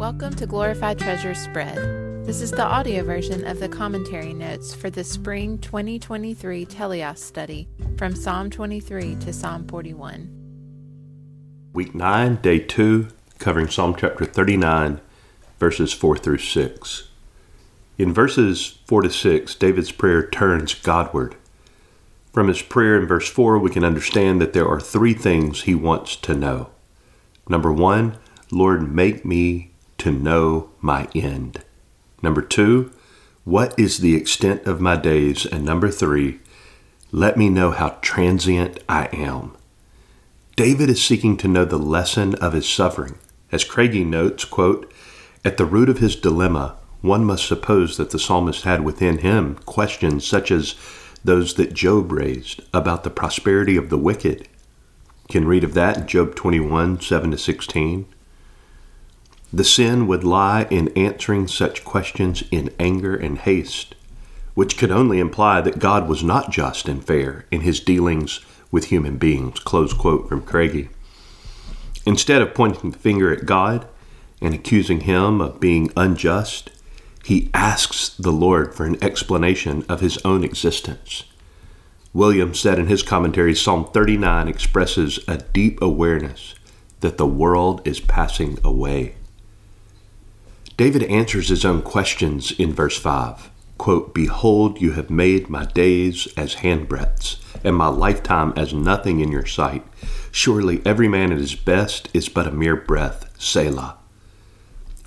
Welcome to Glorified Treasures Spread. This is the audio version of the commentary notes for the Spring 2023 Teleios study from Psalm 23 to Psalm 41. Week 9, Day 2, covering Psalm chapter 39, verses 4 through 6. In verses 4 to 6, David's prayer turns Godward. From his prayer in verse 4, we can understand that there are three things he wants to know. Number one, Lord, make me to know my end. Number two, what is the extent of my days? And number three, let me know how transient I am. David is seeking to know the lesson of his suffering. As Craigie notes, quote, at the root of his dilemma, one must suppose that the psalmist had within him questions such as those that Job raised about the prosperity of the wicked. You can read of that in Job 21 7 to 16. The sin would lie in answering such questions in anger and haste, which could only imply that God was not just and fair in his dealings with human beings. Close quote from Craigie. Instead of pointing the finger at God and accusing him of being unjust, he asks the Lord for an explanation of his own existence. Williams said in his commentary Psalm 39 expresses a deep awareness that the world is passing away. David answers his own questions in verse 5. Quote, Behold, you have made my days as handbreadths, and my lifetime as nothing in your sight. Surely every man at his best is but a mere breath. Selah.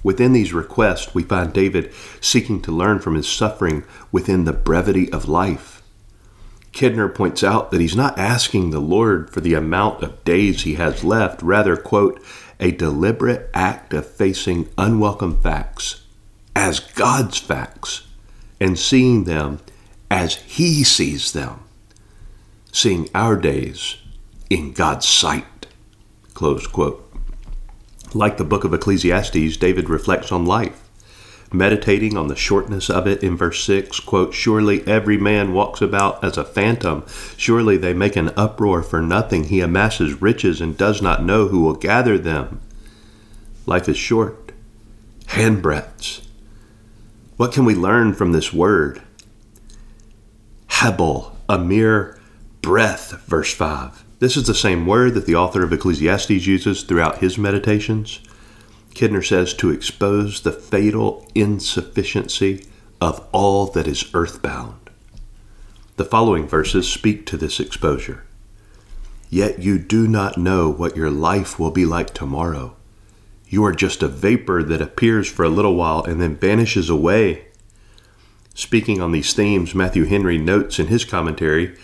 Within these requests, we find David seeking to learn from his suffering within the brevity of life. Kidner points out that he's not asking the Lord for the amount of days he has left, rather, quote, a deliberate act of facing unwelcome facts as God's facts and seeing them as He sees them, seeing our days in God's sight. Close quote. Like the book of Ecclesiastes, David reflects on life meditating on the shortness of it in verse 6 quote surely every man walks about as a phantom. Surely they make an uproar for nothing. He amasses riches and does not know who will gather them. Life is short. Handbreadths. What can we learn from this word? Hebel a mere breath verse 5 this is the same word that the author of ecclesiastes uses throughout his meditations Kidner says to expose the fatal insufficiency of all that is earthbound. The following verses speak to this exposure. Yet you do not know what your life will be like tomorrow. You are just a vapor that appears for a little while and then vanishes away. Speaking on these themes, Matthew Henry notes in his commentary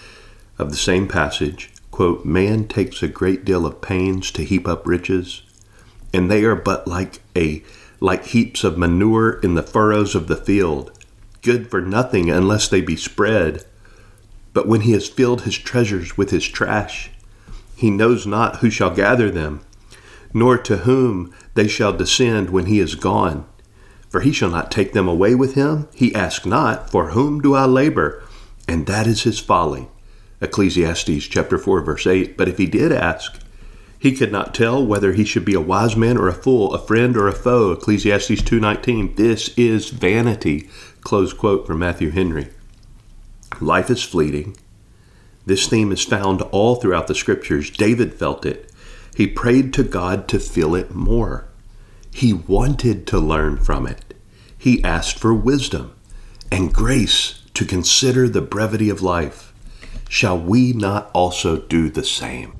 of the same passage, quote, Man takes a great deal of pains to heap up riches and they are but like a like heaps of manure in the furrows of the field, good for nothing unless they be spread. But when he has filled his treasures with his trash, he knows not who shall gather them, nor to whom they shall descend when he is gone. For he shall not take them away with him. He asks not, For whom do I labor? And that is his folly. Ecclesiastes chapter 4, verse 8. But if he did ask, he could not tell whether he should be a wise man or a fool, a friend or a foe. Ecclesiastes 2:19. This is vanity. Close quote from Matthew Henry. Life is fleeting. This theme is found all throughout the scriptures. David felt it. He prayed to God to feel it more. He wanted to learn from it. He asked for wisdom and grace to consider the brevity of life. Shall we not also do the same?